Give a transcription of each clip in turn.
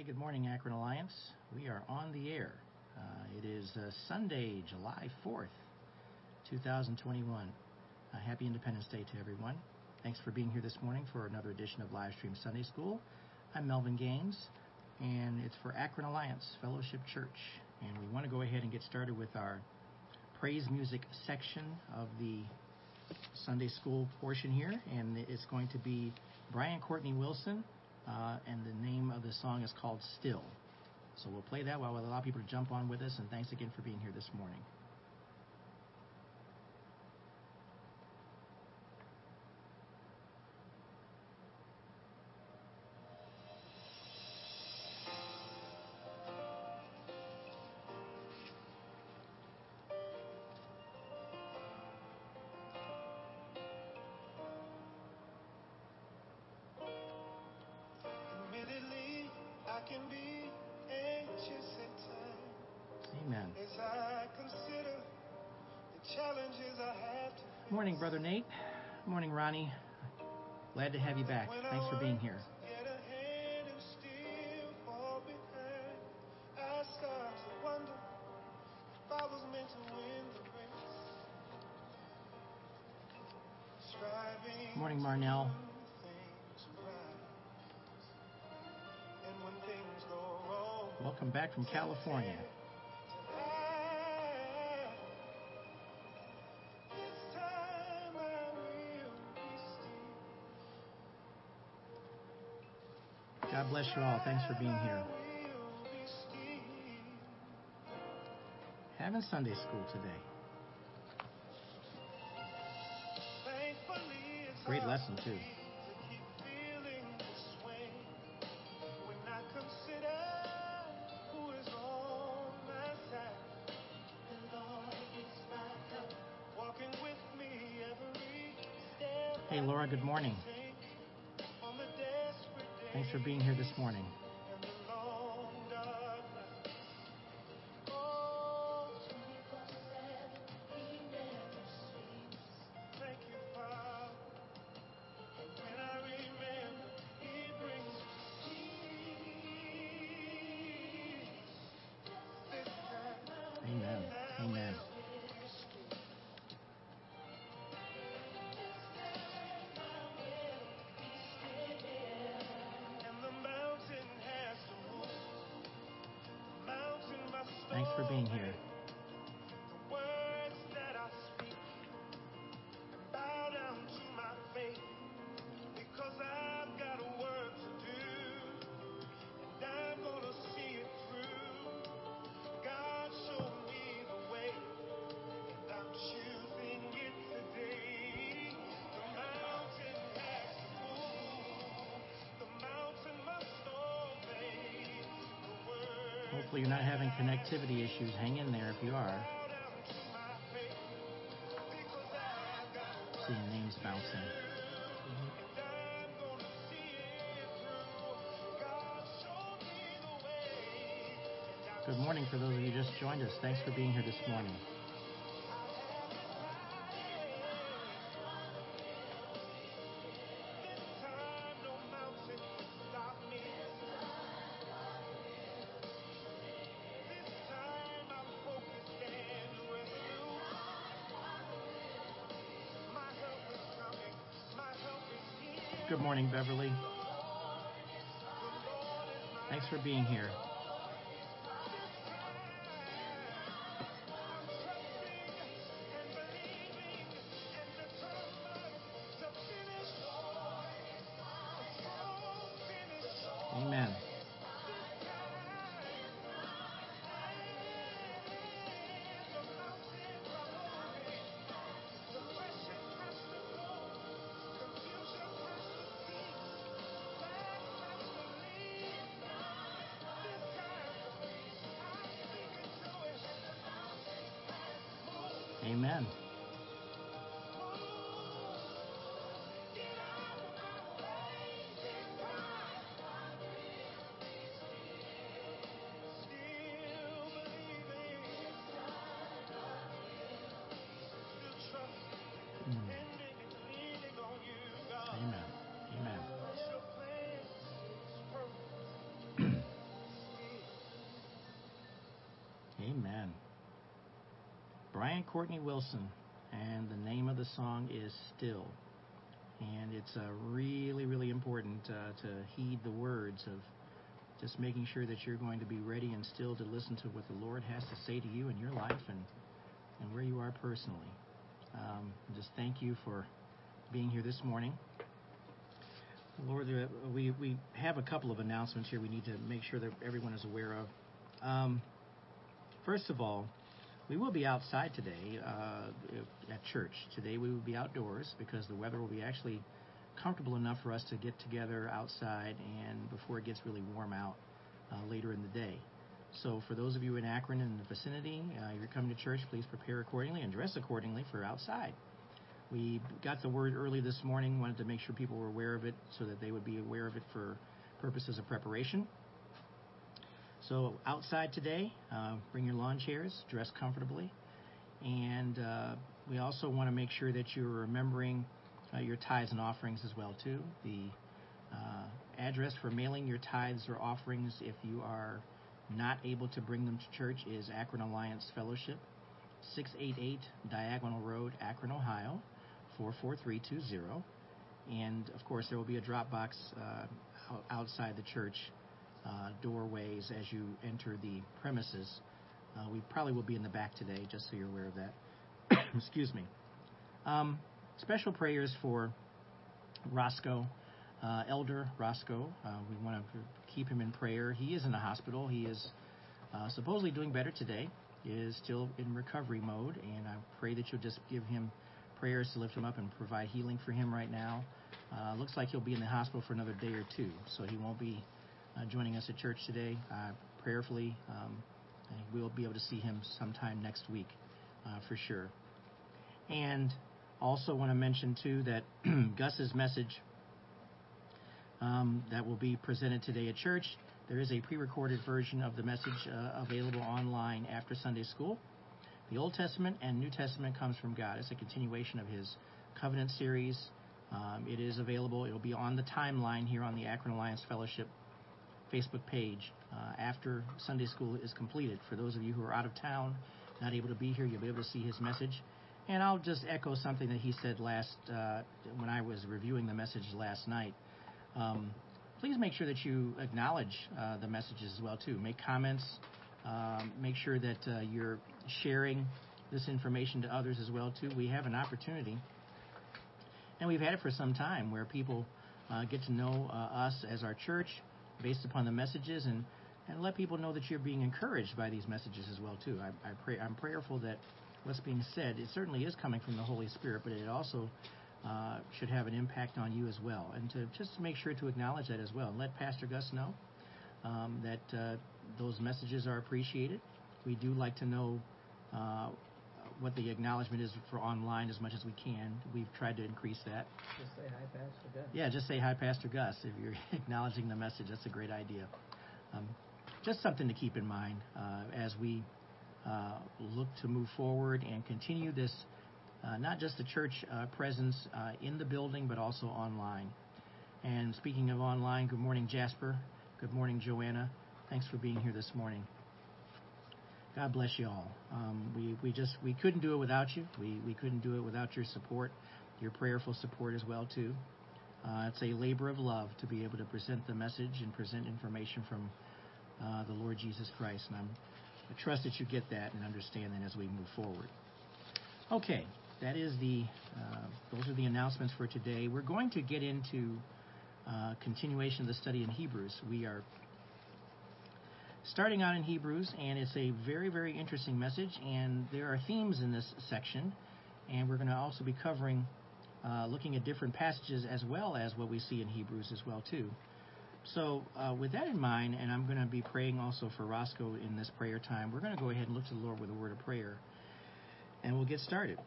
Hey, good morning, Akron Alliance. We are on the air. Uh, it is uh, Sunday, July 4th, 2021. Uh, happy Independence Day to everyone. Thanks for being here this morning for another edition of Livestream Sunday School. I'm Melvin Gaines, and it's for Akron Alliance Fellowship Church. And we want to go ahead and get started with our praise music section of the Sunday School portion here. And it's going to be Brian Courtney Wilson uh, and the name of the song is called Still. So we'll play that while we allow people to jump on with us, and thanks again for being here this morning, Ronnie. Glad to have you back. Thanks for being here. Morning, Marnell. Welcome back from California. God bless you all. Thanks for being here. Having Sunday school today. Great lesson, too. Hey, Laura, good morning. For being here this morning. Hopefully, you're not having connectivity issues. Hang in there if you are. Seeing names bouncing. Good morning for those of you just joined us. Thanks for being here this morning. Morning, Beverly. Thanks for being here. Brian Courtney Wilson, and the name of the song is Still. And it's uh, really, really important uh, to heed the words of just making sure that you're going to be ready and still to listen to what the Lord has to say to you in your life and, and where you are personally. Um, just thank you for being here this morning. Lord, uh, we, we have a couple of announcements here we need to make sure that everyone is aware of. Um, first of all, we will be outside today uh, at church. Today we will be outdoors because the weather will be actually comfortable enough for us to get together outside and before it gets really warm out uh, later in the day. So for those of you in Akron and the vicinity, uh, you're coming to church, please prepare accordingly and dress accordingly for outside. We got the word early this morning, wanted to make sure people were aware of it so that they would be aware of it for purposes of preparation. So outside today, uh, bring your lawn chairs, dress comfortably, and uh, we also want to make sure that you're remembering uh, your tithes and offerings as well too. The uh, address for mailing your tithes or offerings if you are not able to bring them to church is Akron Alliance Fellowship, 688 Diagonal Road, Akron, Ohio, 44320. And of course, there will be a drop box uh, outside the church doorways as you enter the premises. Uh, we probably will be in the back today, just so you're aware of that. Excuse me. Um, special prayers for Roscoe, uh, Elder Roscoe. Uh, we want to keep him in prayer. He is in the hospital. He is uh, supposedly doing better today. He is still in recovery mode, and I pray that you'll just give him prayers to lift him up and provide healing for him right now. Uh, looks like he'll be in the hospital for another day or two, so he won't be uh, joining us at church today. Uh, prayerfully, um, we'll be able to see him sometime next week uh, for sure. And also want to mention too that Gus's message um, that will be presented today at church. There is a pre-recorded version of the message uh, available online after Sunday school. The Old Testament and New Testament comes from God. It's a continuation of His covenant series. Um, it is available. It will be on the timeline here on the Akron Alliance Fellowship Facebook page uh, after Sunday school is completed. For those of you who are out of town, not able to be here, you'll be able to see his message. And I'll just echo something that he said last uh, when I was reviewing the message last night. Um, please make sure that you acknowledge uh, the messages as well too. Make comments. Um, make sure that uh, you're sharing this information to others as well too. We have an opportunity, and we've had it for some time, where people uh, get to know uh, us as our church based upon the messages and and let people know that you're being encouraged by these messages as well too. I, I pray I'm prayerful that what's being said it certainly is coming from the Holy Spirit, but it also uh, should have an impact on you as well. And to just make sure to acknowledge that as well, and let Pastor Gus know um, that uh, those messages are appreciated. We do like to know uh, what the acknowledgement is for online as much as we can. We've tried to increase that. Just say hi, Pastor Gus. Yeah, just say hi, Pastor Gus. If you're acknowledging the message, that's a great idea. Um, just something to keep in mind uh, as we uh, look to move forward and continue this, uh, not just the church uh, presence uh, in the building, but also online. And speaking of online, good morning, Jasper. Good morning, Joanna. Thanks for being here this morning. God bless you all. Um, we, we just we couldn't do it without you. We, we couldn't do it without your support, your prayerful support as well too. Uh, it's a labor of love to be able to present the message and present information from uh, the Lord Jesus Christ, and I'm, I trust that you get that and understand that as we move forward. Okay, that is the uh, those are the announcements for today. We're going to get into uh, continuation of the study in Hebrews. We are starting out in Hebrews, and it's a very, very interesting message. And there are themes in this section, and we're going to also be covering, uh, looking at different passages as well as what we see in Hebrews as well too. So, uh, with that in mind, and I'm going to be praying also for Roscoe in this prayer time. We're going to go ahead and look to the Lord with a word of prayer, and we'll get started.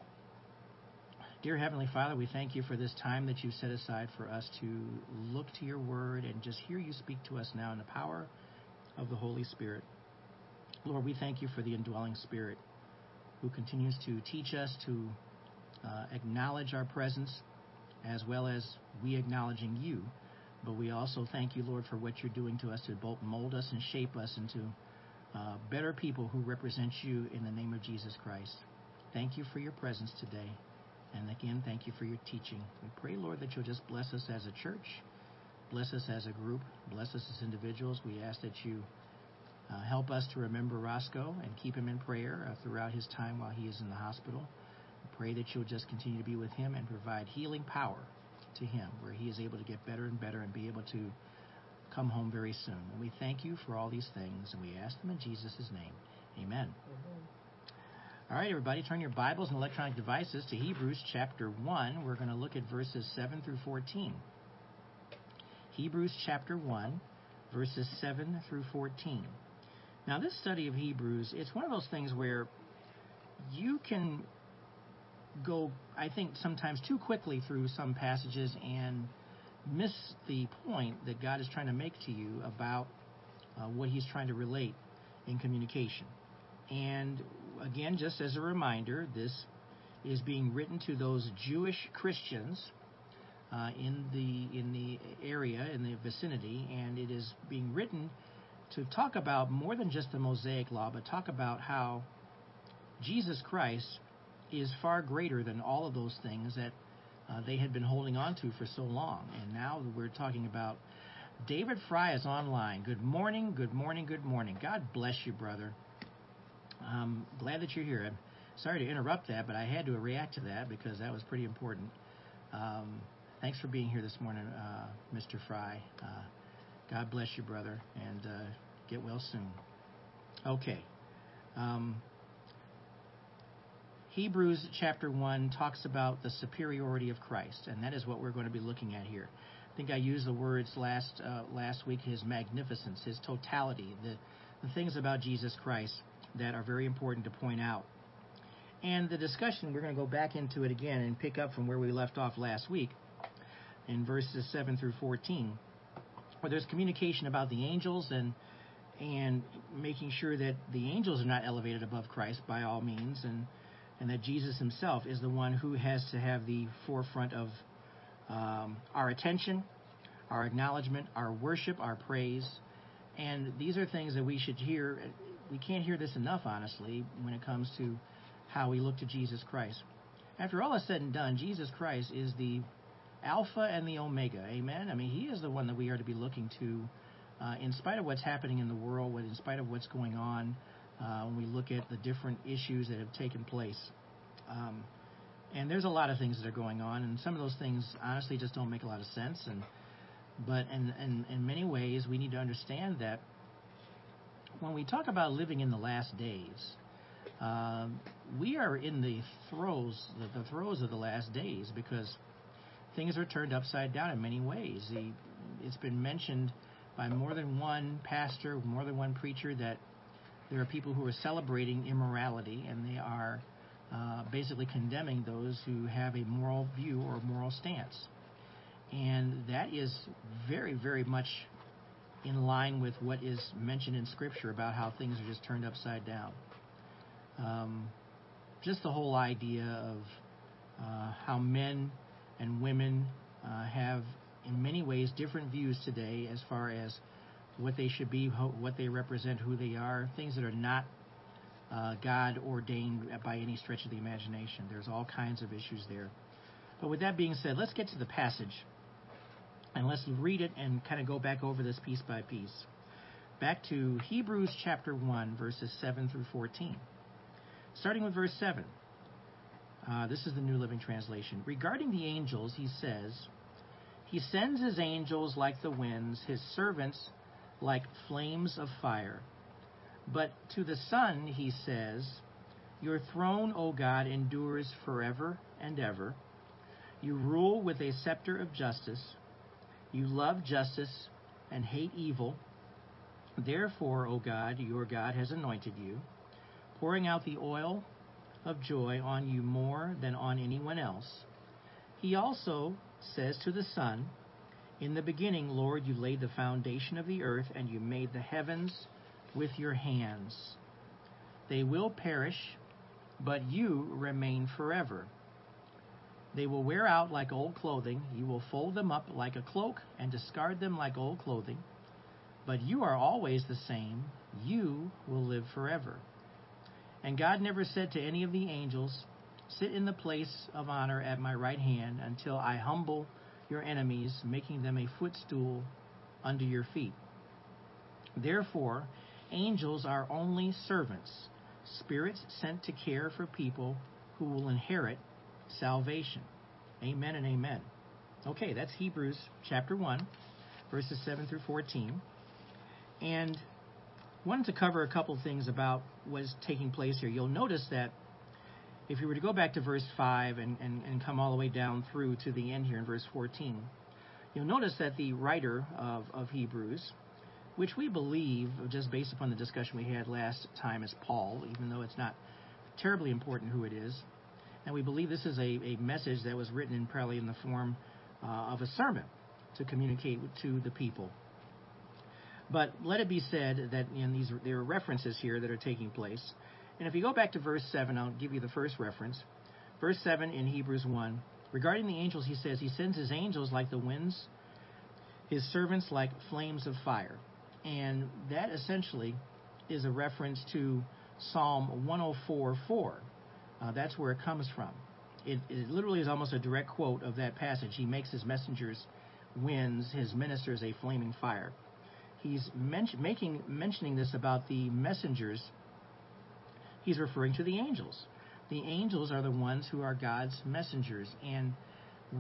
Dear Heavenly Father, we thank you for this time that you've set aside for us to look to your word and just hear you speak to us now in the power of the Holy Spirit. Lord, we thank you for the indwelling Spirit who continues to teach us to uh, acknowledge our presence as well as we acknowledging you. But we also thank you, Lord, for what you're doing to us to both mold us and shape us into uh, better people who represent you in the name of Jesus Christ. thank you for your presence today. And again, thank you for your teaching. We pray, Lord, that you'll just bless us as a church, bless us as a group, bless us as individuals. We ask that you uh, help us to remember Roscoe and keep him in prayer uh, throughout his time while he is in the hospital. We pray that you'll just continue to be with him and provide healing power to him, where he is able to get better and better and be able to come home very soon. And we thank you for all these things, and we ask them in Jesus' name. Amen. All right, everybody, turn your Bibles and electronic devices to Hebrews chapter 1. We're going to look at verses 7 through 14. Hebrews chapter 1, verses 7 through 14. Now, this study of Hebrews, it's one of those things where you can go, I think, sometimes too quickly through some passages and miss the point that God is trying to make to you about uh, what He's trying to relate in communication. And again, just as a reminder, this is being written to those Jewish Christians uh, in the in the area in the vicinity, and it is being written to talk about more than just the Mosaic Law, but talk about how Jesus Christ is far greater than all of those things that uh, they had been holding on to for so long. And now we're talking about David Fry is online. Good morning, good morning, good morning. God bless you, brother. I'm glad that you're here. I'm sorry to interrupt that, but I had to react to that because that was pretty important. Um, thanks for being here this morning, uh, Mr. Fry. Uh, God bless you, brother, and uh, get well soon. Okay. Um, Hebrews chapter 1 talks about the superiority of Christ, and that is what we're going to be looking at here. I think I used the words last uh, last week his magnificence, his totality, the, the things about Jesus Christ that are very important to point out. And the discussion, we're going to go back into it again and pick up from where we left off last week in verses 7 through 14, where there's communication about the angels and and making sure that the angels are not elevated above Christ by all means, and and that Jesus himself is the one who has to have the forefront of um, our attention, our acknowledgement, our worship, our praise. And these are things that we should hear. We can't hear this enough, honestly, when it comes to how we look to Jesus Christ. After all is said and done, Jesus Christ is the Alpha and the Omega. Amen? I mean, He is the one that we are to be looking to uh, in spite of what's happening in the world, in spite of what's going on uh, when we look at the different issues that have taken place. Um, and there's a lot of things that are going on, and some of those things honestly just don't make a lot of sense. And but in, in, in many ways, we need to understand that when we talk about living in the last days, uh, we are in the throes, the, the throes of the last days, because things are turned upside down in many ways. The, it's been mentioned by more than one pastor, more than one preacher, that there are people who are celebrating immorality and they are uh, basically condemning those who have a moral view or moral stance. And that is very, very much in line with what is mentioned in Scripture about how things are just turned upside down. Um, just the whole idea of uh, how men and women uh, have, in many ways, different views today as far as what they should be, what they represent, who they are, things that are not uh, God ordained by any stretch of the imagination. There's all kinds of issues there. But with that being said, let's get to the passage and let's read it and kind of go back over this piece by piece. Back to Hebrews chapter 1, verses 7 through 14. Starting with verse 7. Uh, this is the New Living Translation. Regarding the angels, he says, He sends his angels like the winds, his servants like flames of fire. But to the Son he says, Your throne, O God, endures forever and ever. You rule with a scepter of justice. You love justice and hate evil. Therefore, O God, your God has anointed you, pouring out the oil of joy on you more than on anyone else. He also says to the Son, in the beginning, Lord, you laid the foundation of the earth, and you made the heavens with your hands. They will perish, but you remain forever. They will wear out like old clothing. You will fold them up like a cloak and discard them like old clothing. But you are always the same. You will live forever. And God never said to any of the angels, Sit in the place of honor at my right hand until I humble your enemies, making them a footstool under your feet. Therefore, angels are only servants, spirits sent to care for people who will inherit salvation. Amen and amen. Okay, that's Hebrews chapter 1, verses 7 through 14. And wanted to cover a couple things about what's taking place here. You'll notice that if you were to go back to verse 5 and, and, and come all the way down through to the end here in verse 14, you'll notice that the writer of, of Hebrews, which we believe, just based upon the discussion we had last time, is Paul, even though it's not terribly important who it is. And we believe this is a, a message that was written in probably in the form uh, of a sermon to communicate to the people. But let it be said that in these there are references here that are taking place. And if you go back to verse 7, I'll give you the first reference. Verse 7 in Hebrews 1, regarding the angels, he says, He sends His angels like the winds, His servants like flames of fire. And that essentially is a reference to Psalm 104:4. Uh, that's where it comes from. It, it literally is almost a direct quote of that passage. He makes his messengers winds, his ministers a flaming fire. He's men- making mentioning this about the messengers. He's referring to the angels. The angels are the ones who are God's messengers, and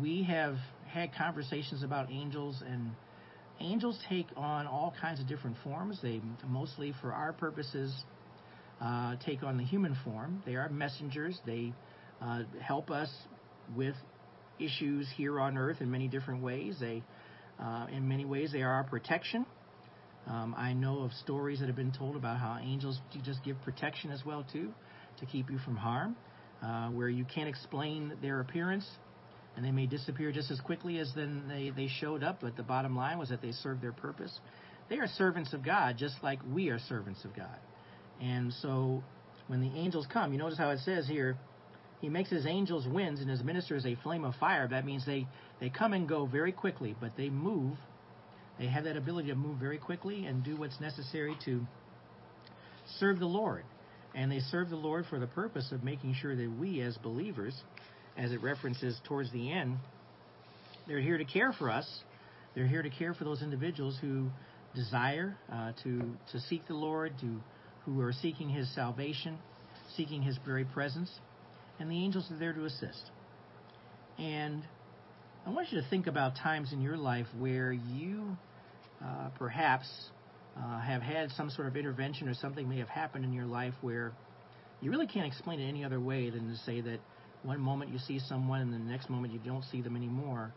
we have had conversations about angels and angels take on all kinds of different forms. They mostly, for our purposes, uh, take on the human form. They are messengers. They uh, help us with issues here on earth in many different ways. They, uh, in many ways, they are our protection. Um, I know of stories that have been told about how angels just give protection as well too, to keep you from harm, uh, where you can't explain their appearance, and they may disappear just as quickly as then they, they showed up. But the bottom line was that they served their purpose. They are servants of God, just like we are servants of God. And so when the angels come, you notice how it says here, he makes his angels winds and his ministers a flame of fire. That means they, they come and go very quickly, but they move. They have that ability to move very quickly and do what's necessary to serve the Lord. And they serve the Lord for the purpose of making sure that we, as believers, as it references towards the end, they're here to care for us. They're here to care for those individuals who desire uh, to to seek the Lord, to who are seeking His salvation, seeking His very presence, and the angels are there to assist. And I want you to think about times in your life where you uh, perhaps uh, have had some sort of intervention or something may have happened in your life where you really can't explain it any other way than to say that one moment you see someone and the next moment you don't see them anymore.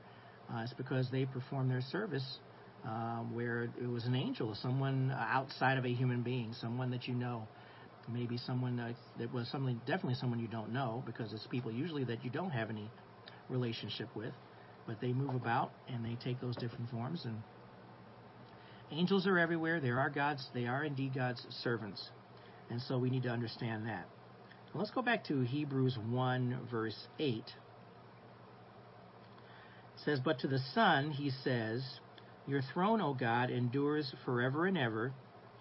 Uh, it's because they performed their service uh, where it was an angel, someone outside of a human being, someone that you know. Maybe someone uh, that was something, definitely someone you don't know, because it's people usually that you don't have any relationship with, but they move about and they take those different forms. And angels are everywhere. They are God's. They are indeed God's servants, and so we need to understand that. Let's go back to Hebrews 1, verse 8. It says, But to the Son he says, Your throne, O God, endures forever and ever.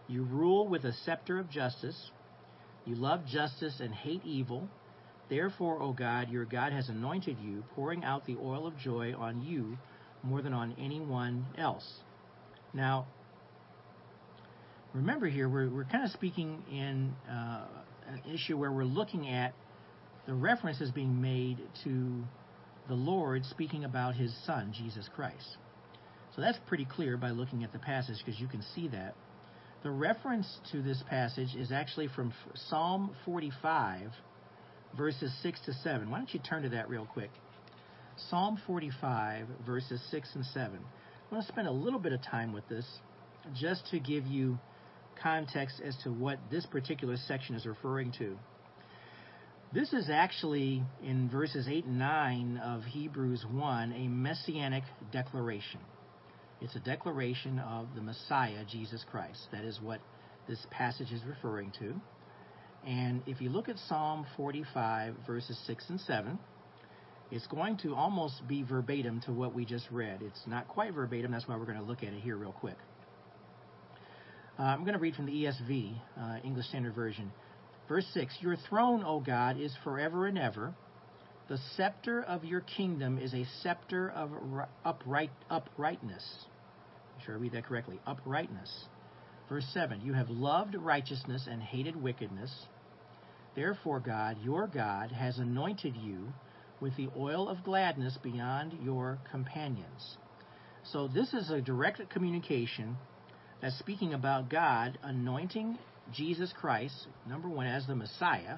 You rule with a scepter of justice. You love justice and hate evil. Therefore, O God, your God has anointed you, pouring out the oil of joy on you more than on anyone else. Now, remember here, we're, we're kind of speaking in uh, an issue where we're looking at the references being made to the Lord speaking about his Son, Jesus Christ. So that's pretty clear by looking at the passage because you can see that. The reference to this passage is actually from Psalm 45, verses 6 to 7. Why don't you turn to that real quick? Psalm 45, verses 6 and 7. I want to spend a little bit of time with this just to give you context as to what this particular section is referring to. This is actually in verses 8 and 9 of Hebrews 1 a messianic declaration. It's a declaration of the Messiah, Jesus Christ. That is what this passage is referring to. And if you look at Psalm 45, verses 6 and 7, it's going to almost be verbatim to what we just read. It's not quite verbatim, that's why we're going to look at it here real quick. Uh, I'm going to read from the ESV, uh, English Standard Version. Verse 6 Your throne, O God, is forever and ever. The scepter of your kingdom is a scepter of upright, uprightness. I'm sure I read that correctly. Uprightness. Verse 7 You have loved righteousness and hated wickedness. Therefore, God, your God, has anointed you with the oil of gladness beyond your companions. So, this is a direct communication that's speaking about God anointing Jesus Christ, number one, as the Messiah.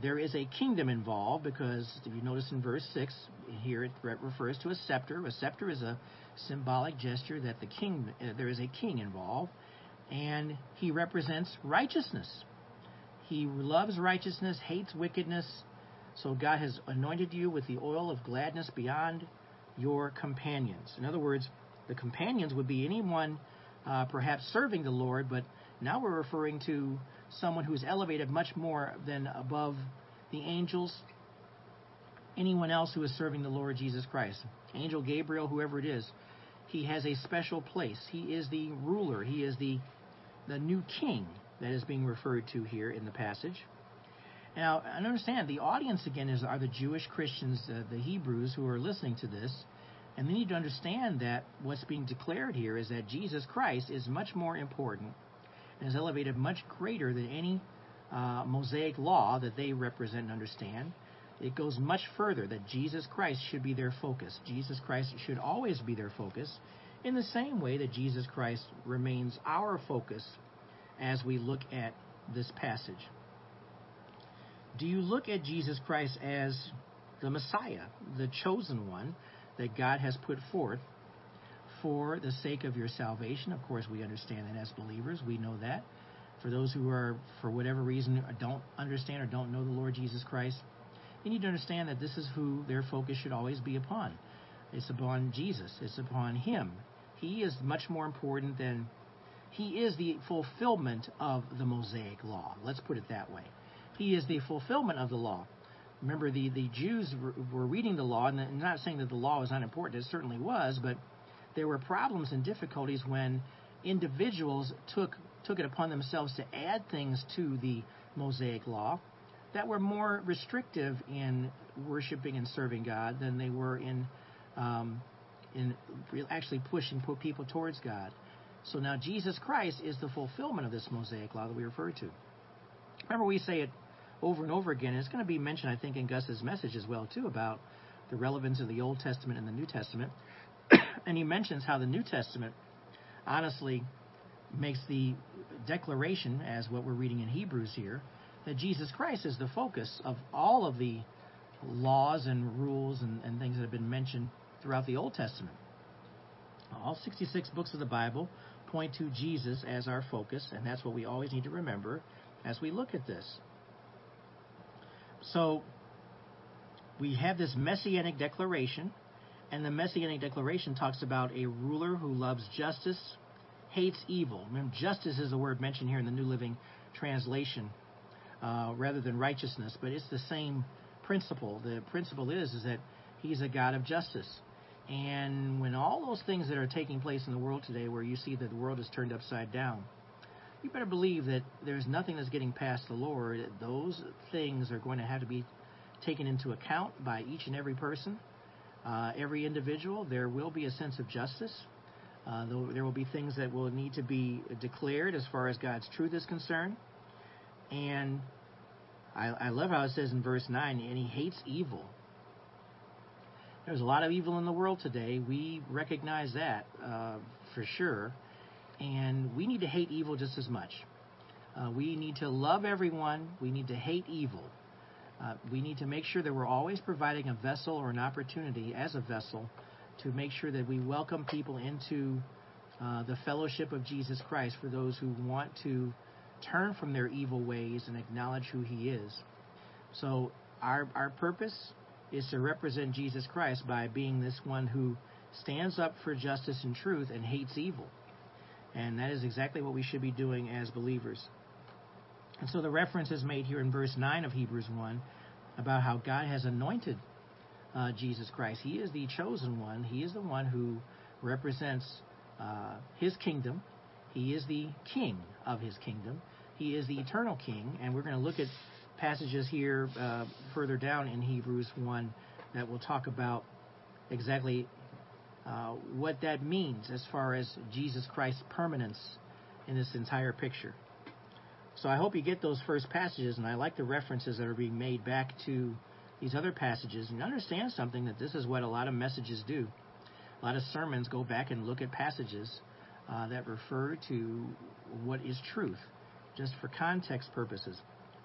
There is a kingdom involved because if you notice in verse 6, here it refers to a scepter. A scepter is a symbolic gesture that the king, uh, there is a king involved, and he represents righteousness. He loves righteousness, hates wickedness. So God has anointed you with the oil of gladness beyond your companions. In other words, the companions would be anyone uh, perhaps serving the Lord, but now we're referring to someone who's elevated much more than above the angels, anyone else who is serving the Lord Jesus Christ. Angel Gabriel, whoever it is, he has a special place. He is the ruler, he is the, the new king that is being referred to here in the passage. Now, and understand, the audience again is are the Jewish Christians, uh, the Hebrews who are listening to this, and they need to understand that what's being declared here is that Jesus Christ is much more important and is elevated much greater than any uh, Mosaic law that they represent and understand. It goes much further that Jesus Christ should be their focus. Jesus Christ should always be their focus, in the same way that Jesus Christ remains our focus as we look at this passage. Do you look at Jesus Christ as the Messiah, the chosen one that God has put forth for the sake of your salvation. Of course, we understand that as believers, we know that. For those who are, for whatever reason, don't understand or don't know the Lord Jesus Christ, you need to understand that this is who their focus should always be upon. It's upon Jesus, it's upon Him. He is much more important than, He is the fulfillment of the Mosaic law. Let's put it that way. He is the fulfillment of the law. Remember, the, the Jews were reading the law, and not saying that the law was unimportant, it certainly was, but there were problems and difficulties when individuals took took it upon themselves to add things to the Mosaic law that were more restrictive in worshiping and serving God than they were in um, in actually pushing people towards God. So now Jesus Christ is the fulfillment of this Mosaic law that we refer to. Remember, we say it over and over again. It's going to be mentioned, I think, in Gus's message as well too about the relevance of the Old Testament and the New Testament. and he mentions how the New Testament honestly makes the declaration, as what we're reading in Hebrews here, that Jesus Christ is the focus of all of the laws and rules and, and things that have been mentioned throughout the Old Testament. All 66 books of the Bible point to Jesus as our focus, and that's what we always need to remember as we look at this. So, we have this messianic declaration and the Messianic Declaration talks about a ruler who loves justice, hates evil. Remember, justice is a word mentioned here in the New Living Translation uh, rather than righteousness, but it's the same principle. The principle is, is that he's a God of justice. And when all those things that are taking place in the world today, where you see that the world is turned upside down, you better believe that there's nothing that's getting past the Lord. Those things are going to have to be taken into account by each and every person uh, every individual, there will be a sense of justice. Uh, there will be things that will need to be declared as far as God's truth is concerned. And I, I love how it says in verse 9, and he hates evil. There's a lot of evil in the world today. We recognize that uh, for sure. And we need to hate evil just as much. Uh, we need to love everyone. We need to hate evil. Uh, we need to make sure that we're always providing a vessel or an opportunity as a vessel to make sure that we welcome people into uh, the fellowship of Jesus Christ for those who want to turn from their evil ways and acknowledge who He is. So, our, our purpose is to represent Jesus Christ by being this one who stands up for justice and truth and hates evil. And that is exactly what we should be doing as believers. And so the reference is made here in verse 9 of Hebrews 1 about how God has anointed uh, Jesus Christ. He is the chosen one, He is the one who represents uh, His kingdom. He is the king of His kingdom. He is the eternal King, and we're going to look at passages here uh, further down in Hebrews 1 that will talk about exactly uh, what that means as far as Jesus Christ's permanence in this entire picture. So I hope you get those first passages, and I like the references that are being made back to these other passages, and understand something that this is what a lot of messages do. A lot of sermons go back and look at passages uh, that refer to what is truth, just for context purposes.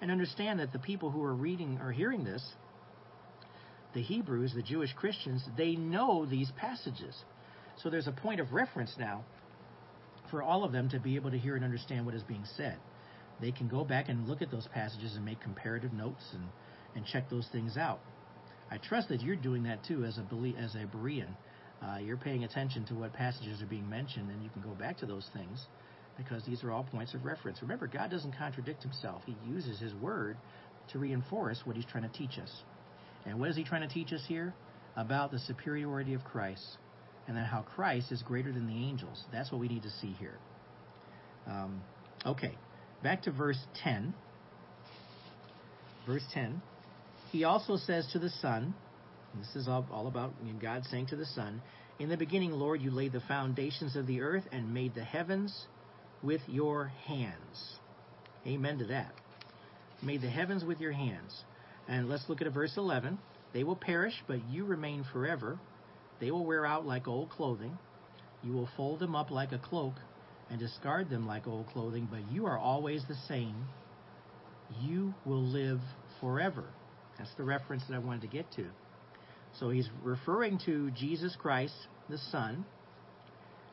And understand that the people who are reading or hearing this, the Hebrews, the Jewish Christians, they know these passages. So there's a point of reference now for all of them to be able to hear and understand what is being said. They can go back and look at those passages and make comparative notes and, and check those things out. I trust that you're doing that too as a as a Berean. Uh, you're paying attention to what passages are being mentioned, and you can go back to those things because these are all points of reference. Remember, God doesn't contradict himself. He uses his word to reinforce what he's trying to teach us. And what is he trying to teach us here? About the superiority of Christ and then how Christ is greater than the angels. That's what we need to see here. Um, okay, back to verse 10. Verse 10. He also says to the Son, this is all, all about God saying to the Son, In the beginning, Lord, you laid the foundations of the earth and made the heavens with your hands. Amen to that. Made the heavens with your hands. And let's look at verse 11. They will perish, but you remain forever. They will wear out like old clothing. You will fold them up like a cloak and discard them like old clothing, but you are always the same. You will live forever. That's the reference that I wanted to get to. So he's referring to Jesus Christ, the Son,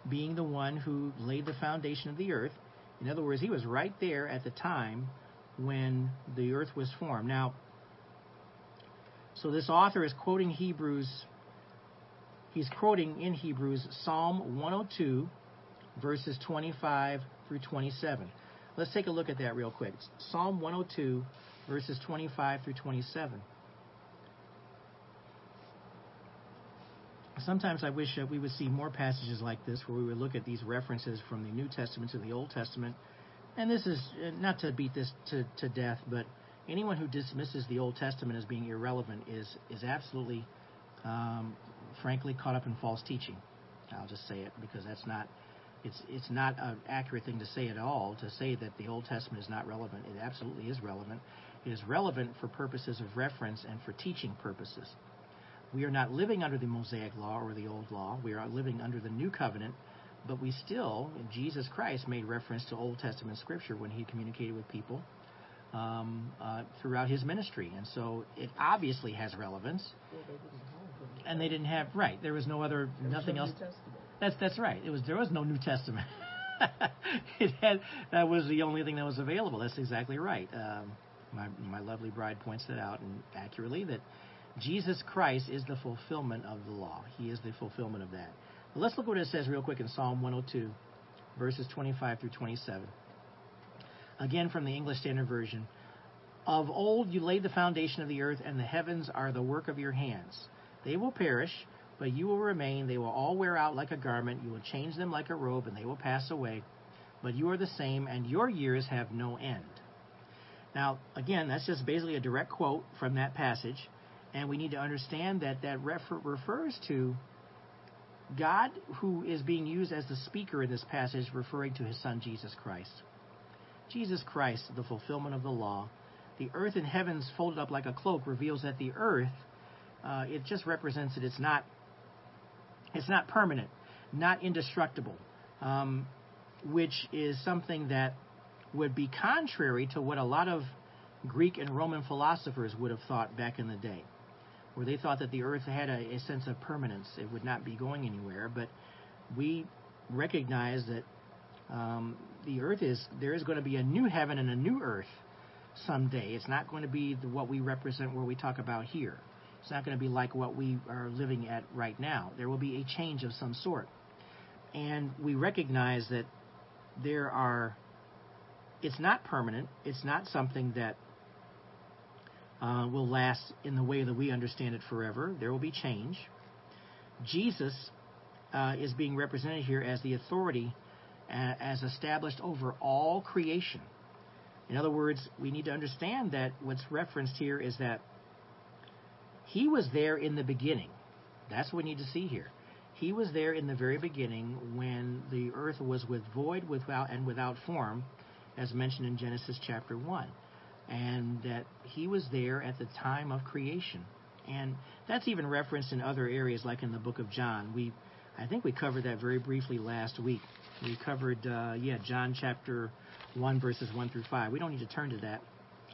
being the one who laid the foundation of the earth. In other words, he was right there at the time when the earth was formed. Now, so this author is quoting Hebrews, he's quoting in Hebrews Psalm 102, verses 25 through 27. Let's take a look at that real quick. Psalm 102, verses 25 through 27. Sometimes I wish that we would see more passages like this where we would look at these references from the New Testament to the Old Testament. And this is uh, not to beat this to, to death, but anyone who dismisses the Old Testament as being irrelevant is is absolutely, um, frankly, caught up in false teaching. I'll just say it because that's not it's it's not an accurate thing to say at all to say that the Old Testament is not relevant. It absolutely is relevant. It is relevant for purposes of reference and for teaching purposes. We are not living under the Mosaic law or the old law. We are living under the new covenant, but we still, Jesus Christ made reference to Old Testament scripture when he communicated with people um, uh, throughout his ministry, and so it obviously has relevance. and they didn't have right. There was no other, there nothing no else. That's that's right. It was there was no New Testament. it had that was the only thing that was available. That's exactly right. Um, my my lovely bride points that out and accurately that Jesus Christ is the fulfillment of the law. He is the fulfillment of that. But let's look what it says real quick in Psalm 102, verses 25 through 27. Again from the English Standard Version. Of old you laid the foundation of the earth, and the heavens are the work of your hands. They will perish, but you will remain. They will all wear out like a garment. You will change them like a robe, and they will pass away. But you are the same, and your years have no end. Now, again, that's just basically a direct quote from that passage, and we need to understand that that refer- refers to God, who is being used as the speaker in this passage, referring to his son Jesus Christ. Jesus Christ, the fulfillment of the law, the earth and heavens folded up like a cloak reveals that the earth, uh, it just represents that it's not, it's not permanent, not indestructible, um, which is something that would be contrary to what a lot of Greek and Roman philosophers would have thought back in the day, where they thought that the earth had a, a sense of permanence; it would not be going anywhere. But we recognize that um, the earth is there is going to be a new heaven and a new earth someday. It's not going to be the, what we represent where we talk about here. It's not going to be like what we are living at right now. There will be a change of some sort. And we recognize that there are, it's not permanent, it's not something that uh, will last in the way that we understand it forever. There will be change. Jesus uh, is being represented here as the authority uh, as established over all creation. In other words, we need to understand that what's referenced here is that he was there in the beginning. That's what we need to see here. He was there in the very beginning when the earth was with void, without and without form, as mentioned in Genesis chapter one, and that he was there at the time of creation. And that's even referenced in other areas, like in the book of John. We, I think we covered that very briefly last week. We covered, uh, yeah, John chapter 1, verses 1 through 5. We don't need to turn to that,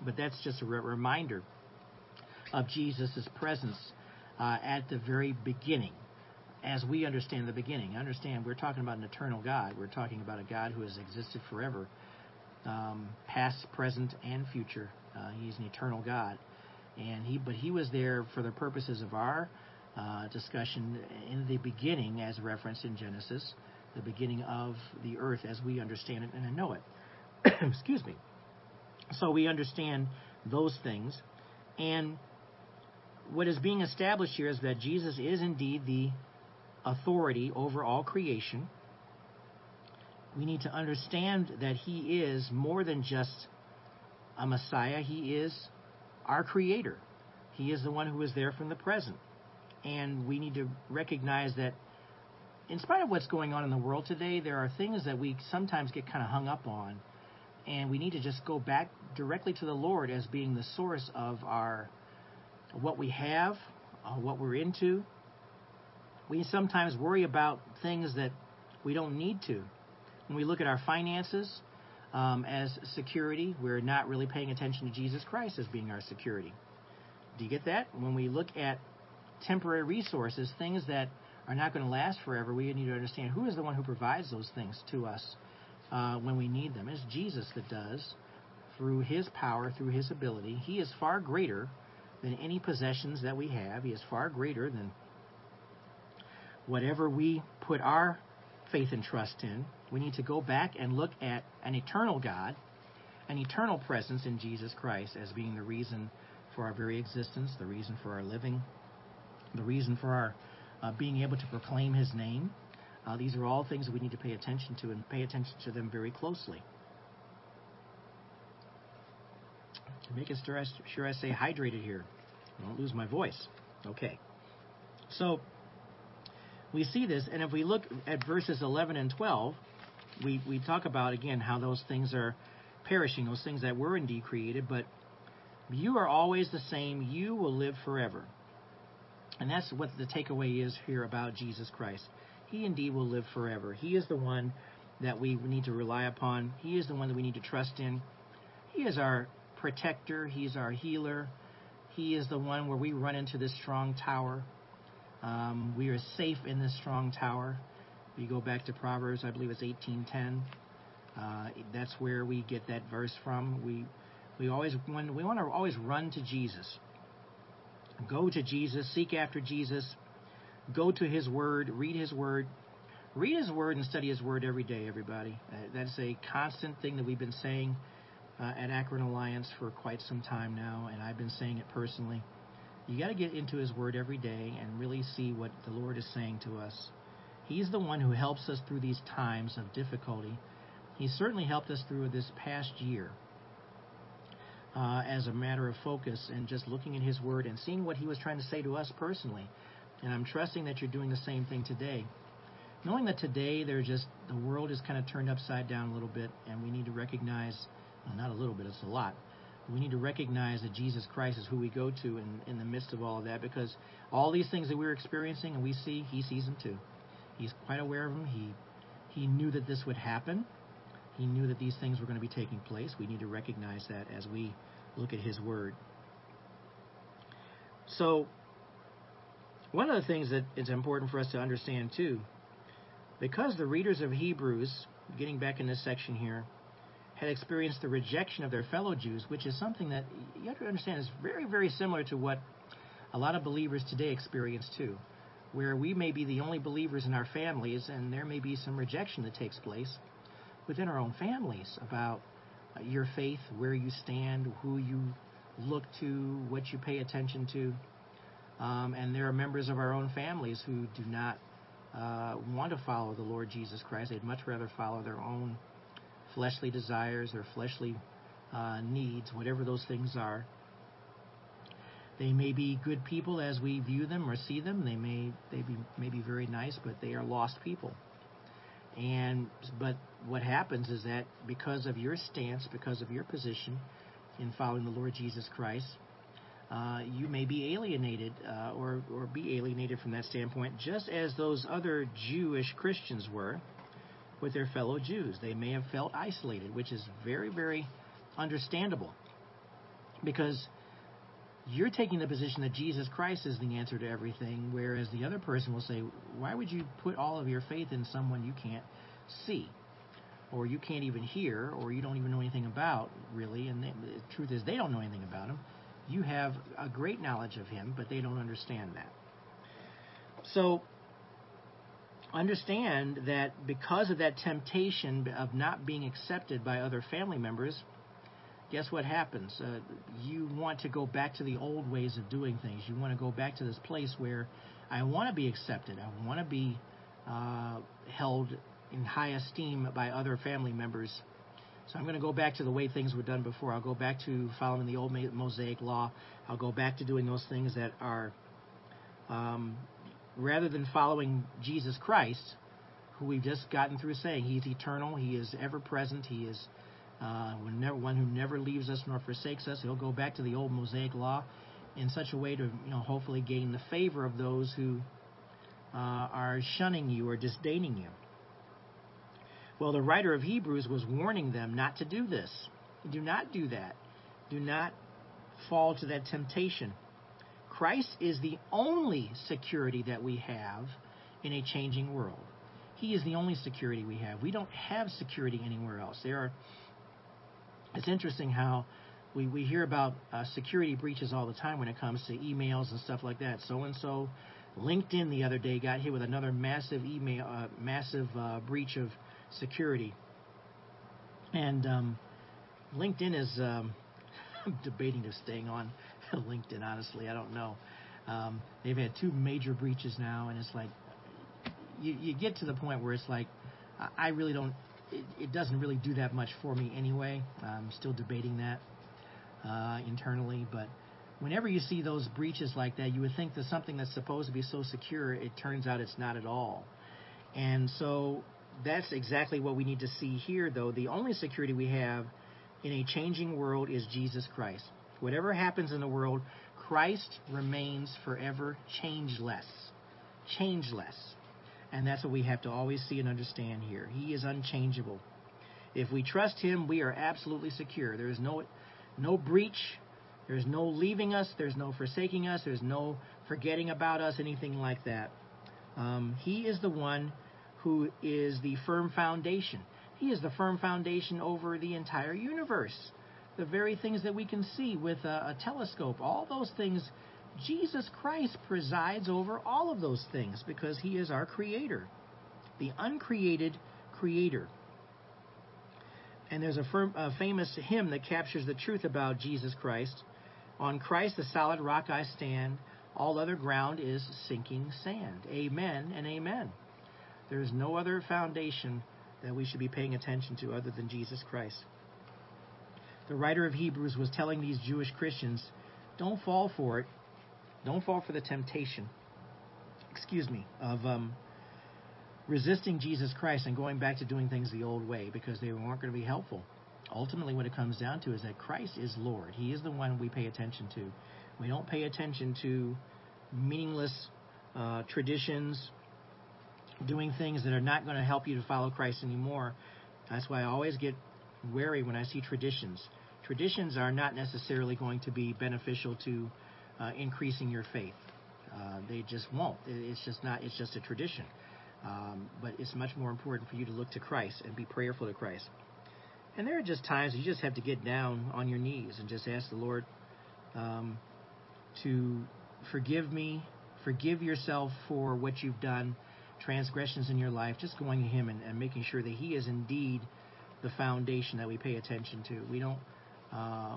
but that's just a re- reminder of Jesus' presence uh, at the very beginning, as we understand the beginning. Understand, we're talking about an eternal God. We're talking about a God who has existed forever, um, past, present, and future. Uh, he's an eternal God, and he, but he was there for the purposes of our uh, discussion in the beginning, as referenced in Genesis, the beginning of the earth as we understand it and know it. Excuse me. So we understand those things. And what is being established here is that Jesus is indeed the authority over all creation. We need to understand that he is more than just a Messiah, he is our creator. He is the one who is there from the present. And we need to recognize that in spite of what's going on in the world today, there are things that we sometimes get kind of hung up on and we need to just go back directly to the Lord as being the source of our what we have, uh, what we're into. We sometimes worry about things that we don't need to. When we look at our finances um, as security, we're not really paying attention to Jesus Christ as being our security. Do you get that? When we look at temporary resources, things that are not going to last forever, we need to understand who is the one who provides those things to us uh, when we need them. It's Jesus that does through his power, through his ability. He is far greater than any possessions that we have. He is far greater than whatever we put our faith and trust in. We need to go back and look at an eternal God, an eternal presence in Jesus Christ as being the reason for our very existence, the reason for our living, the reason for our uh, being able to proclaim his name. Uh, these are all things that we need to pay attention to and pay attention to them very closely. Making sure I stay hydrated here. I don't lose my voice. Okay. So we see this, and if we look at verses 11 and 12, we, we talk about again how those things are perishing, those things that were indeed created, but you are always the same. You will live forever. And that's what the takeaway is here about Jesus Christ. He indeed will live forever. He is the one that we need to rely upon. He is the one that we need to trust in. He is our protector. He is our healer. He is the one where we run into this strong tower. Um, we are safe in this strong tower. We go back to Proverbs, I believe it's 18:10. Uh, that's where we get that verse from. We we always when we want to always run to Jesus. Go to Jesus, seek after Jesus, go to His Word, read His Word. Read His Word and study His Word every day, everybody. Uh, that's a constant thing that we've been saying uh, at Akron Alliance for quite some time now, and I've been saying it personally. You got to get into His Word every day and really see what the Lord is saying to us. He's the one who helps us through these times of difficulty. He certainly helped us through this past year. Uh, as a matter of focus and just looking at his word and seeing what he was trying to say to us personally. And I'm trusting that you're doing the same thing today. Knowing that today they're just the world is kind of turned upside down a little bit, and we need to recognize, well, not a little bit, it's a lot. We need to recognize that Jesus Christ is who we go to in, in the midst of all of that, because all these things that we're experiencing and we see, He sees them too. He's quite aware of them. He He knew that this would happen. He knew that these things were going to be taking place. We need to recognize that as we look at His Word. So one of the things that is important for us to understand too, because the readers of Hebrews, getting back in this section here, had experienced the rejection of their fellow Jews, which is something that you have to understand is very, very similar to what a lot of believers today experience too, where we may be the only believers in our families, and there may be some rejection that takes place within our own families about your faith, where you stand, who you look to, what you pay attention to. Um, and there are members of our own families who do not uh, want to follow the Lord Jesus Christ. They'd much rather follow their own fleshly desires, their fleshly uh, needs, whatever those things are. They may be good people as we view them or see them. They may they be may be very nice, but they are lost people. And but what happens is that because of your stance, because of your position in following the Lord Jesus Christ, uh, you may be alienated uh, or or be alienated from that standpoint, just as those other Jewish Christians were with their fellow Jews. They may have felt isolated, which is very very understandable because you're taking the position that Jesus Christ is the answer to everything, whereas the other person will say, Why would you put all of your faith in someone you can't see? Or you can't even hear, or you don't even know anything about, really. And they, the truth is, they don't know anything about him. You have a great knowledge of him, but they don't understand that. So, understand that because of that temptation of not being accepted by other family members, guess what happens? Uh, you want to go back to the old ways of doing things. You want to go back to this place where I want to be accepted. I want to be uh, held in high esteem by other family members. So I'm going to go back to the way things were done before. I'll go back to following the old Mosaic law. I'll go back to doing those things that are, um, rather than following Jesus Christ, who we've just gotten through saying He's eternal, He is ever present, He is uh, one who never leaves us nor forsakes us. He'll go back to the old Mosaic law in such a way to, you know, hopefully gain the favor of those who uh, are shunning you or disdaining you. Well, the writer of Hebrews was warning them not to do this. Do not do that. Do not fall to that temptation. Christ is the only security that we have in a changing world. He is the only security we have. We don't have security anywhere else. There are it's interesting how we, we hear about uh, security breaches all the time when it comes to emails and stuff like that. So and so, LinkedIn the other day got hit with another massive email, uh, massive uh, breach of security. And um, LinkedIn is, um, debating of staying on LinkedIn. Honestly, I don't know. Um, they've had two major breaches now, and it's like you, you get to the point where it's like I really don't it, it, doesn't really do that much for me anyway. I'm still debating that uh, internally, but whenever you see those breaches like that, you would think that something that's supposed to be so secure, it turns out it's not at all. And so that's exactly what we need to see here, though. The only security we have in a changing world is Jesus Christ. Whatever happens in the world, Christ remains forever changeless. Changeless. And that's what we have to always see and understand here. He is unchangeable. If we trust him, we are absolutely secure. There is no no breach. There's no leaving us. There's no forsaking us. There's no forgetting about us, anything like that. Um, he is the one who is the firm foundation. He is the firm foundation over the entire universe. The very things that we can see with a, a telescope, all those things Jesus Christ presides over all of those things because he is our creator, the uncreated creator. And there's a, firm, a, famous hymn that captures the truth about Jesus Christ. On Christ, the solid rock I stand, all other ground is sinking sand. Amen and amen. There is no other foundation that we should be paying attention to other than Jesus Christ. The writer of Hebrews was telling these Jewish Christians, don't fall for it don't fall for the temptation, excuse me, of um, resisting Jesus Christ and going back to doing things the old way because they weren't going to be helpful. Ultimately, what it comes down to is that Christ is Lord. He is the one we pay attention to. We don't pay attention to meaningless uh, traditions, doing things that are not going to help you to follow Christ anymore. That's why I always get wary when I see traditions. Traditions are not necessarily going to be beneficial to uh, increasing your faith. Uh, they just won't. It's just not. It's just a tradition. Um, but it's much more important for you to look to Christ and be prayerful to Christ. And there are just times you just have to get down on your knees and just ask the Lord um, to forgive me, forgive yourself for what you've done, transgressions in your life. Just going to Him and, and making sure that He is indeed the foundation that we pay attention to. We don't. Uh,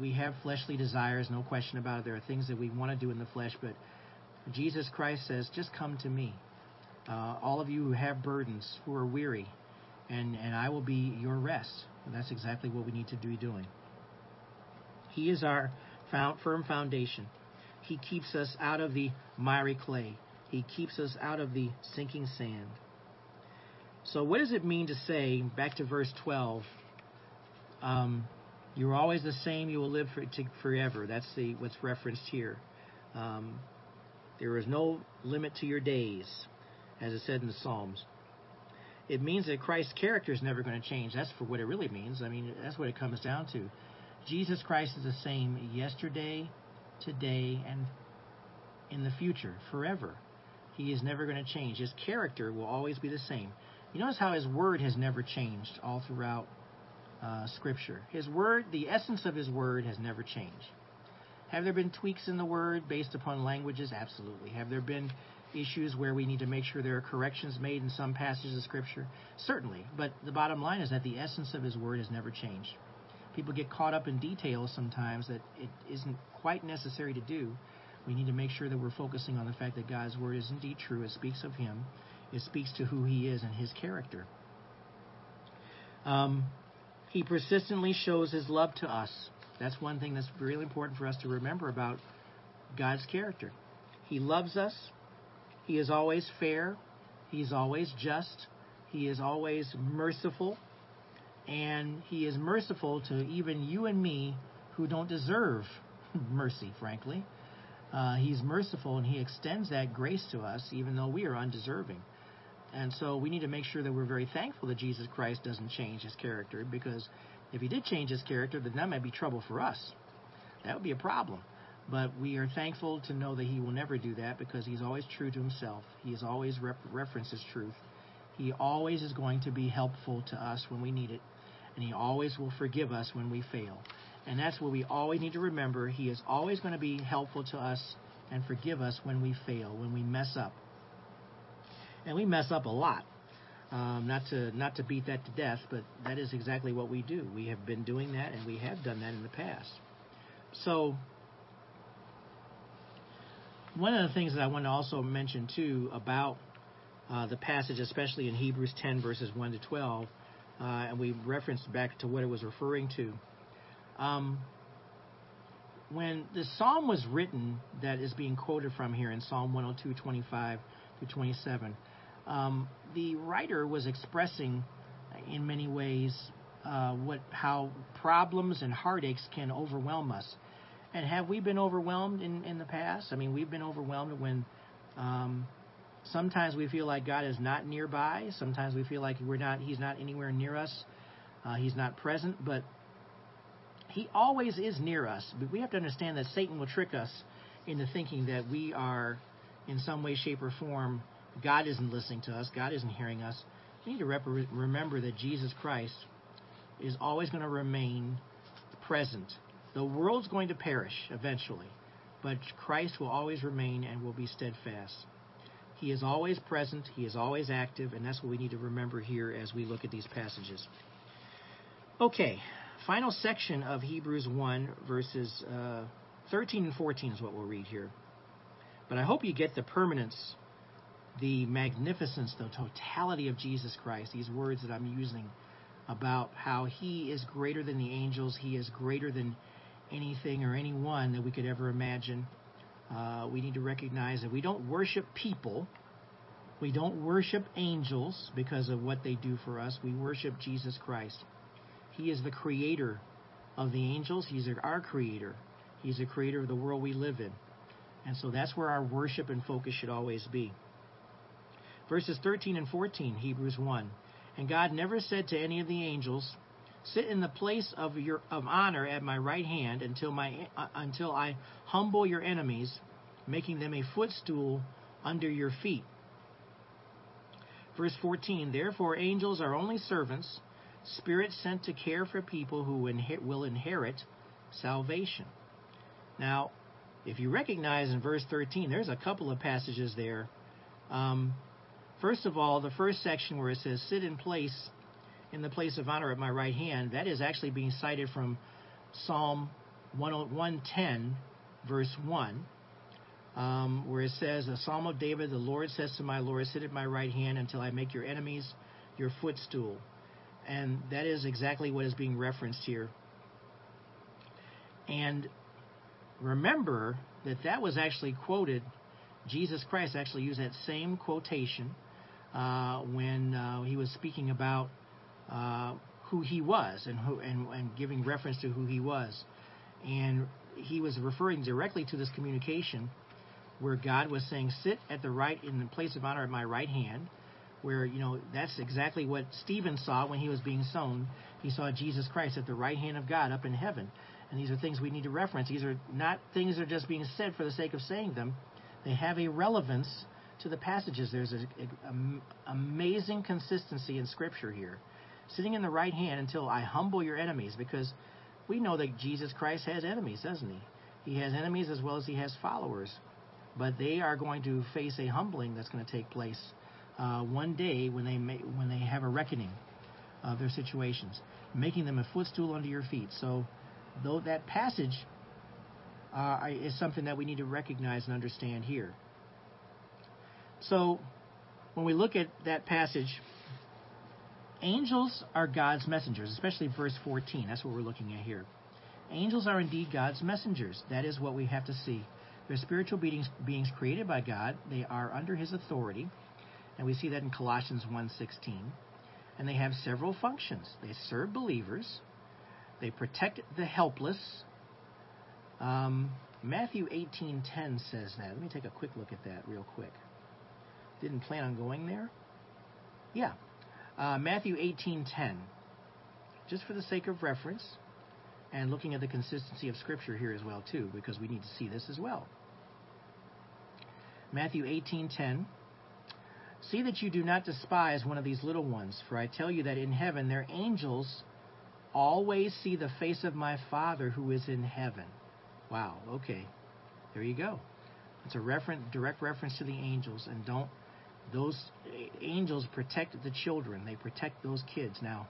we have fleshly desires, no question about it. There are things that we want to do in the flesh, but Jesus Christ says, just come to me. Uh, all of you who have burdens, who are weary, and, and I will be your rest. And that's exactly what we need to be doing. He is our firm foundation. He keeps us out of the miry clay. He keeps us out of the sinking sand. So, what does it mean to say, back to verse 12, um, you're always the same, you will live for, to, forever? That's the what's referenced here. Um, there is no limit to your days, as it said in the Psalms. It means that Christ's character is never going to change. That's for what it really means. I mean, that's what it comes down to. Jesus Christ is the same yesterday, today, and in the future, forever. He is never going to change. His character will always be the same. You notice how his word has never changed all throughout uh, Scripture. His word, the essence of his word, has never changed. Have there been tweaks in the word based upon languages? Absolutely. Have there been issues where we need to make sure there are corrections made in some passages of Scripture? Certainly. But the bottom line is that the essence of his word has never changed. People get caught up in details sometimes that it isn't quite necessary to do. We need to make sure that we're focusing on the fact that God's word is indeed true. It speaks of him, it speaks to who he is and his character. Um, he persistently shows his love to us. That's one thing that's really important for us to remember about God's character. He loves us. He is always fair. He's always just. He is always merciful. And He is merciful to even you and me who don't deserve mercy, frankly. Uh, he's merciful and He extends that grace to us even though we are undeserving. And so we need to make sure that we're very thankful that Jesus Christ doesn't change his character because if he did change his character, then that might be trouble for us. That would be a problem. But we are thankful to know that he will never do that because he's always true to himself. He is always rep- references truth. He always is going to be helpful to us when we need it, and he always will forgive us when we fail. And that's what we always need to remember. He is always going to be helpful to us and forgive us when we fail, when we mess up and we mess up a lot. Um, not to not to beat that to death, but that is exactly what we do. We have been doing that, and we have done that in the past. So, one of the things that I want to also mention too about uh, the passage, especially in Hebrews 10 verses 1 to 12, uh, and we referenced back to what it was referring to. Um, when the psalm was written, that is being quoted from here in Psalm 102, 25 to 27 um, the writer was expressing, in many ways, uh, what how problems and heartaches can overwhelm us. And have we been overwhelmed in, in the past? I mean, we've been overwhelmed when um, sometimes we feel like God is not nearby. Sometimes we feel like we're not. He's not anywhere near us. Uh, he's not present. But He always is near us. But we have to understand that Satan will trick us into thinking that we are, in some way, shape, or form, God isn't listening to us, God isn't hearing us. We need to rep- remember that Jesus Christ is always going to remain present. The world's going to perish eventually, but Christ will always remain and will be steadfast. He is always present, He is always active, and that's what we need to remember here as we look at these passages. Okay, final section of Hebrews 1, verses uh, 13 and 14 is what we'll read here. But I hope you get the permanence the magnificence, the totality of Jesus Christ, these words that I'm using about how he is greater than the angels, he is greater than anything or anyone that we could ever imagine. Uh, we need to recognize that we don't worship people. We don't worship angels because of what they do for us. We worship Jesus Christ. He is the creator of the angels. He's our creator. He's the creator of the world we live in. And so that's where our worship and focus should always be. Verses 13 and 14, Hebrews 1. And God never said to any of the angels, Sit in the place of your of honor at my right hand until my uh, until I humble your enemies, making them a footstool under your feet. Verse 14. Therefore, angels are only servants, spirits sent to care for people who will inherit salvation. Now, if you recognize in verse 13, there's a couple of passages there um, First of all, the first section where it says, sit in place, in the place of honor at my right hand, that is actually being cited from Psalm 110, verse 1, um, where it says, A Psalm of David, the Lord says to my Lord, Sit at my right hand until I make your enemies your footstool. and that is exactly what is being referenced here. And remember that that was actually quoted. Jesus Christ actually used that same quotation uh, when uh, he was speaking about uh, who he was and, who, and, and giving reference to who he was. And he was referring directly to this communication where God was saying, "Sit at the right in the place of honor at my right hand." Where you know that's exactly what Stephen saw when he was being sown. He saw Jesus Christ at the right hand of God up in heaven. And these are things we need to reference. These are not things that are just being said for the sake of saying them. They have a relevance to the passages. There's an amazing consistency in Scripture here. Sitting in the right hand until I humble your enemies, because we know that Jesus Christ has enemies, doesn't he? He has enemies as well as he has followers. But they are going to face a humbling that's going to take place uh, one day when they may, when they have a reckoning of their situations, making them a footstool under your feet. So, though that passage uh, is something that we need to recognize and understand here. So, when we look at that passage, angels are God's messengers, especially verse 14. That's what we're looking at here. Angels are indeed God's messengers. That is what we have to see. They're spiritual beings, beings created by God. They are under His authority, and we see that in Colossians 1:16. And they have several functions. They serve believers. They protect the helpless. Um, Matthew 18:10 says that. Let me take a quick look at that real quick. Didn't plan on going there. Yeah, uh, Matthew 18:10. Just for the sake of reference, and looking at the consistency of Scripture here as well too, because we need to see this as well. Matthew 18:10. See that you do not despise one of these little ones, for I tell you that in heaven their angels always see the face of my Father who is in heaven. Wow, okay. There you go. It's a reference, direct reference to the angels, and don't those angels protect the children. They protect those kids. Now,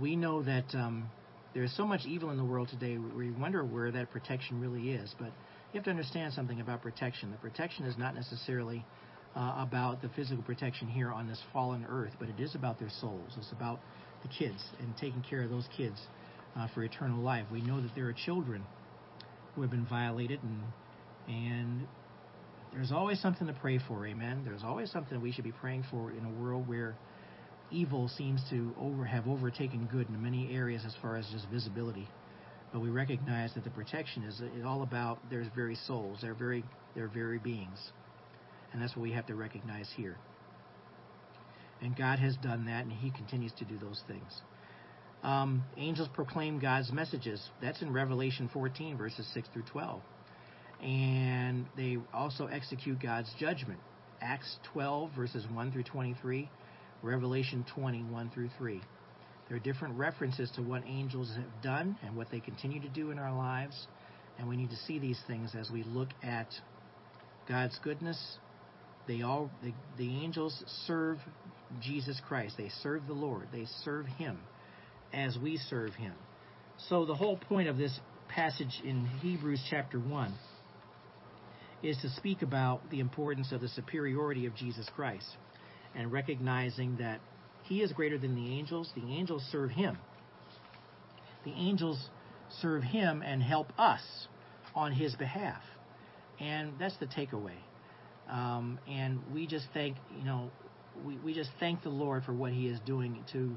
we know that um, there's so much evil in the world today. We wonder where that protection really is. But you have to understand something about protection. The protection is not necessarily uh, about the physical protection here on this fallen earth, but it is about their souls. It's about the kids and taking care of those kids uh, for eternal life. We know that there are children who have been violated and and there's always something to pray for, amen. There's always something we should be praying for in a world where evil seems to over have overtaken good in many areas as far as just visibility. But we recognize that the protection is, is all about their very souls, their very their very beings. And that's what we have to recognize here. And God has done that, and He continues to do those things. Um, angels proclaim God's messages. That's in Revelation 14, verses 6 through 12 and they also execute God's judgment. Acts 12, verses 1 through 23, Revelation 20, 1 through 3. There are different references to what angels have done and what they continue to do in our lives, and we need to see these things as we look at God's goodness. They all the, the angels serve Jesus Christ. They serve the Lord. They serve Him as we serve Him. So the whole point of this passage in Hebrews chapter 1 is to speak about the importance of the superiority of Jesus Christ and recognizing that he is greater than the angels. The angels serve him. The angels serve him and help us on his behalf. And that's the takeaway. Um, and we just thank, you know, we, we just thank the Lord for what he is doing to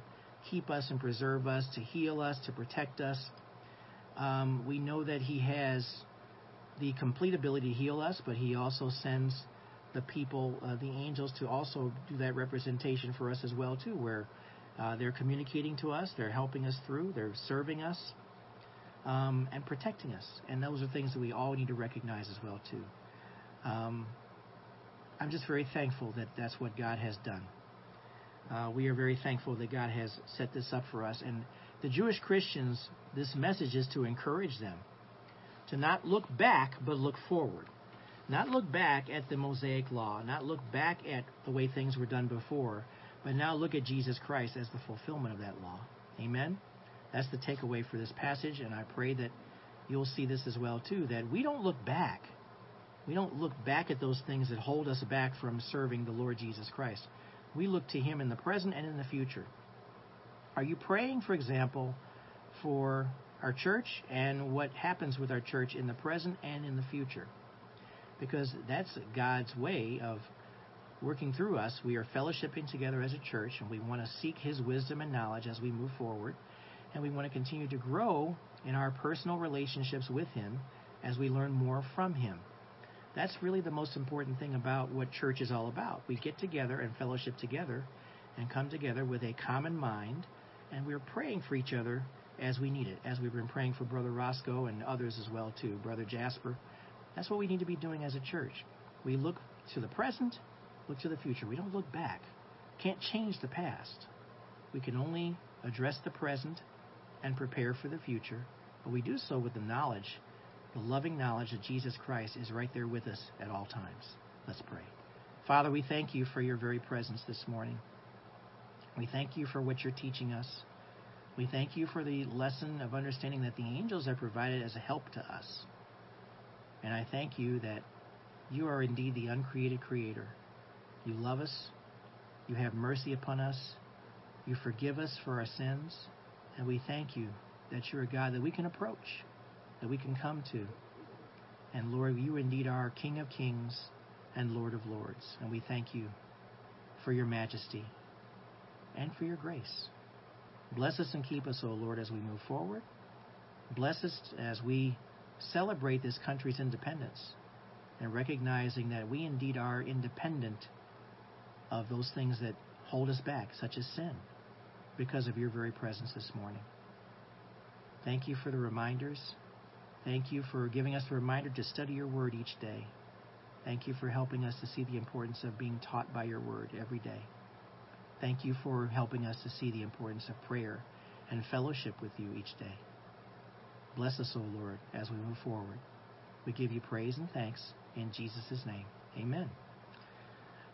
keep us and preserve us, to heal us, to protect us. Um, we know that he has the complete ability to heal us, but He also sends the people, uh, the angels, to also do that representation for us as well too, where uh, they're communicating to us, they're helping us through, they're serving us, um, and protecting us. And those are things that we all need to recognize as well too. Um, I'm just very thankful that that's what God has done. Uh, we are very thankful that God has set this up for us. And the Jewish Christians, this message is to encourage them to not look back, but look forward. Not look back at the Mosaic Law, not look back at the way things were done before, but now look at Jesus Christ as the fulfillment of that law. Amen? That's the takeaway for this passage, and I pray that you'll see this as well, too, that we don't look back. We don't look back at those things that hold us back from serving the Lord Jesus Christ. We look to Him in the present and in the future. Are you praying, for example, for our church and what happens with our church in the present and in the future? Because that's God's way of working through us. We are fellowshipping together as a church, and we want to seek His wisdom and knowledge as we move forward. And we want to continue to grow in our personal relationships with Him as we learn more from Him. That's really the most important thing about what church is all about. We get together and fellowship together and come together with a common mind, and we're praying for each other as we need it, as we've been praying for Brother Roscoe and others as well too, Brother Jasper. That's what we need to be doing as a church. We look to the present, look to the future. We don't look back. Can't change the past. We can only address the present and prepare for the future, but we do so with the knowledge, the loving knowledge that Jesus Christ is right there with us at all times. Let's pray. Father, we thank you for your very presence this morning. We thank you for what you're teaching us. We thank you for the lesson of understanding that the angels are provided as a help to us. And I thank you that you are indeed the uncreated creator. You love us. You have mercy upon us. You forgive us for our sins. And we thank you that you're a God that we can approach, that we can come to. And Lord, you indeed are King of kings and Lord of lords. And we thank you for your majesty and for your grace. Bless us and keep us, O Lord, as we move forward. Bless us as we celebrate this country's independence and recognizing that we indeed are independent of those things that hold us back, such as sin, because of your very presence this morning. Thank you for the reminders. Thank you for giving us the reminder to study your word each day. Thank you for helping us to see the importance of being taught by your word every day. Thank you for helping us to see the importance of prayer and fellowship with you each day. Bless us, O Lord, as we move forward. We give you praise and thanks in Jesus' name. Amen.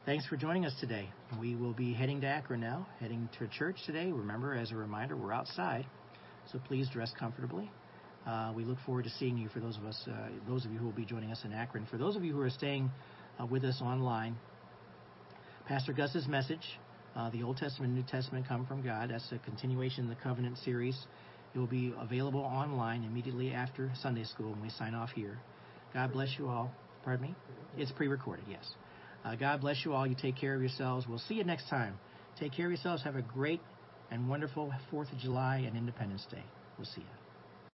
Thanks for joining us today. We will be heading to Akron now, heading to church today. Remember, as a reminder, we're outside, so please dress comfortably. Uh, we look forward to seeing you. For those of us, uh, those of you who will be joining us in Akron, for those of you who are staying uh, with us online, Pastor Gus's message uh, the Old Testament and New Testament come from God. That's a continuation of the Covenant series. It will be available online immediately after Sunday school when we sign off here. God bless you all. Pardon me? It's pre recorded, yes. Uh, God bless you all. You take care of yourselves. We'll see you next time. Take care of yourselves. Have a great and wonderful 4th of July and Independence Day. We'll see you.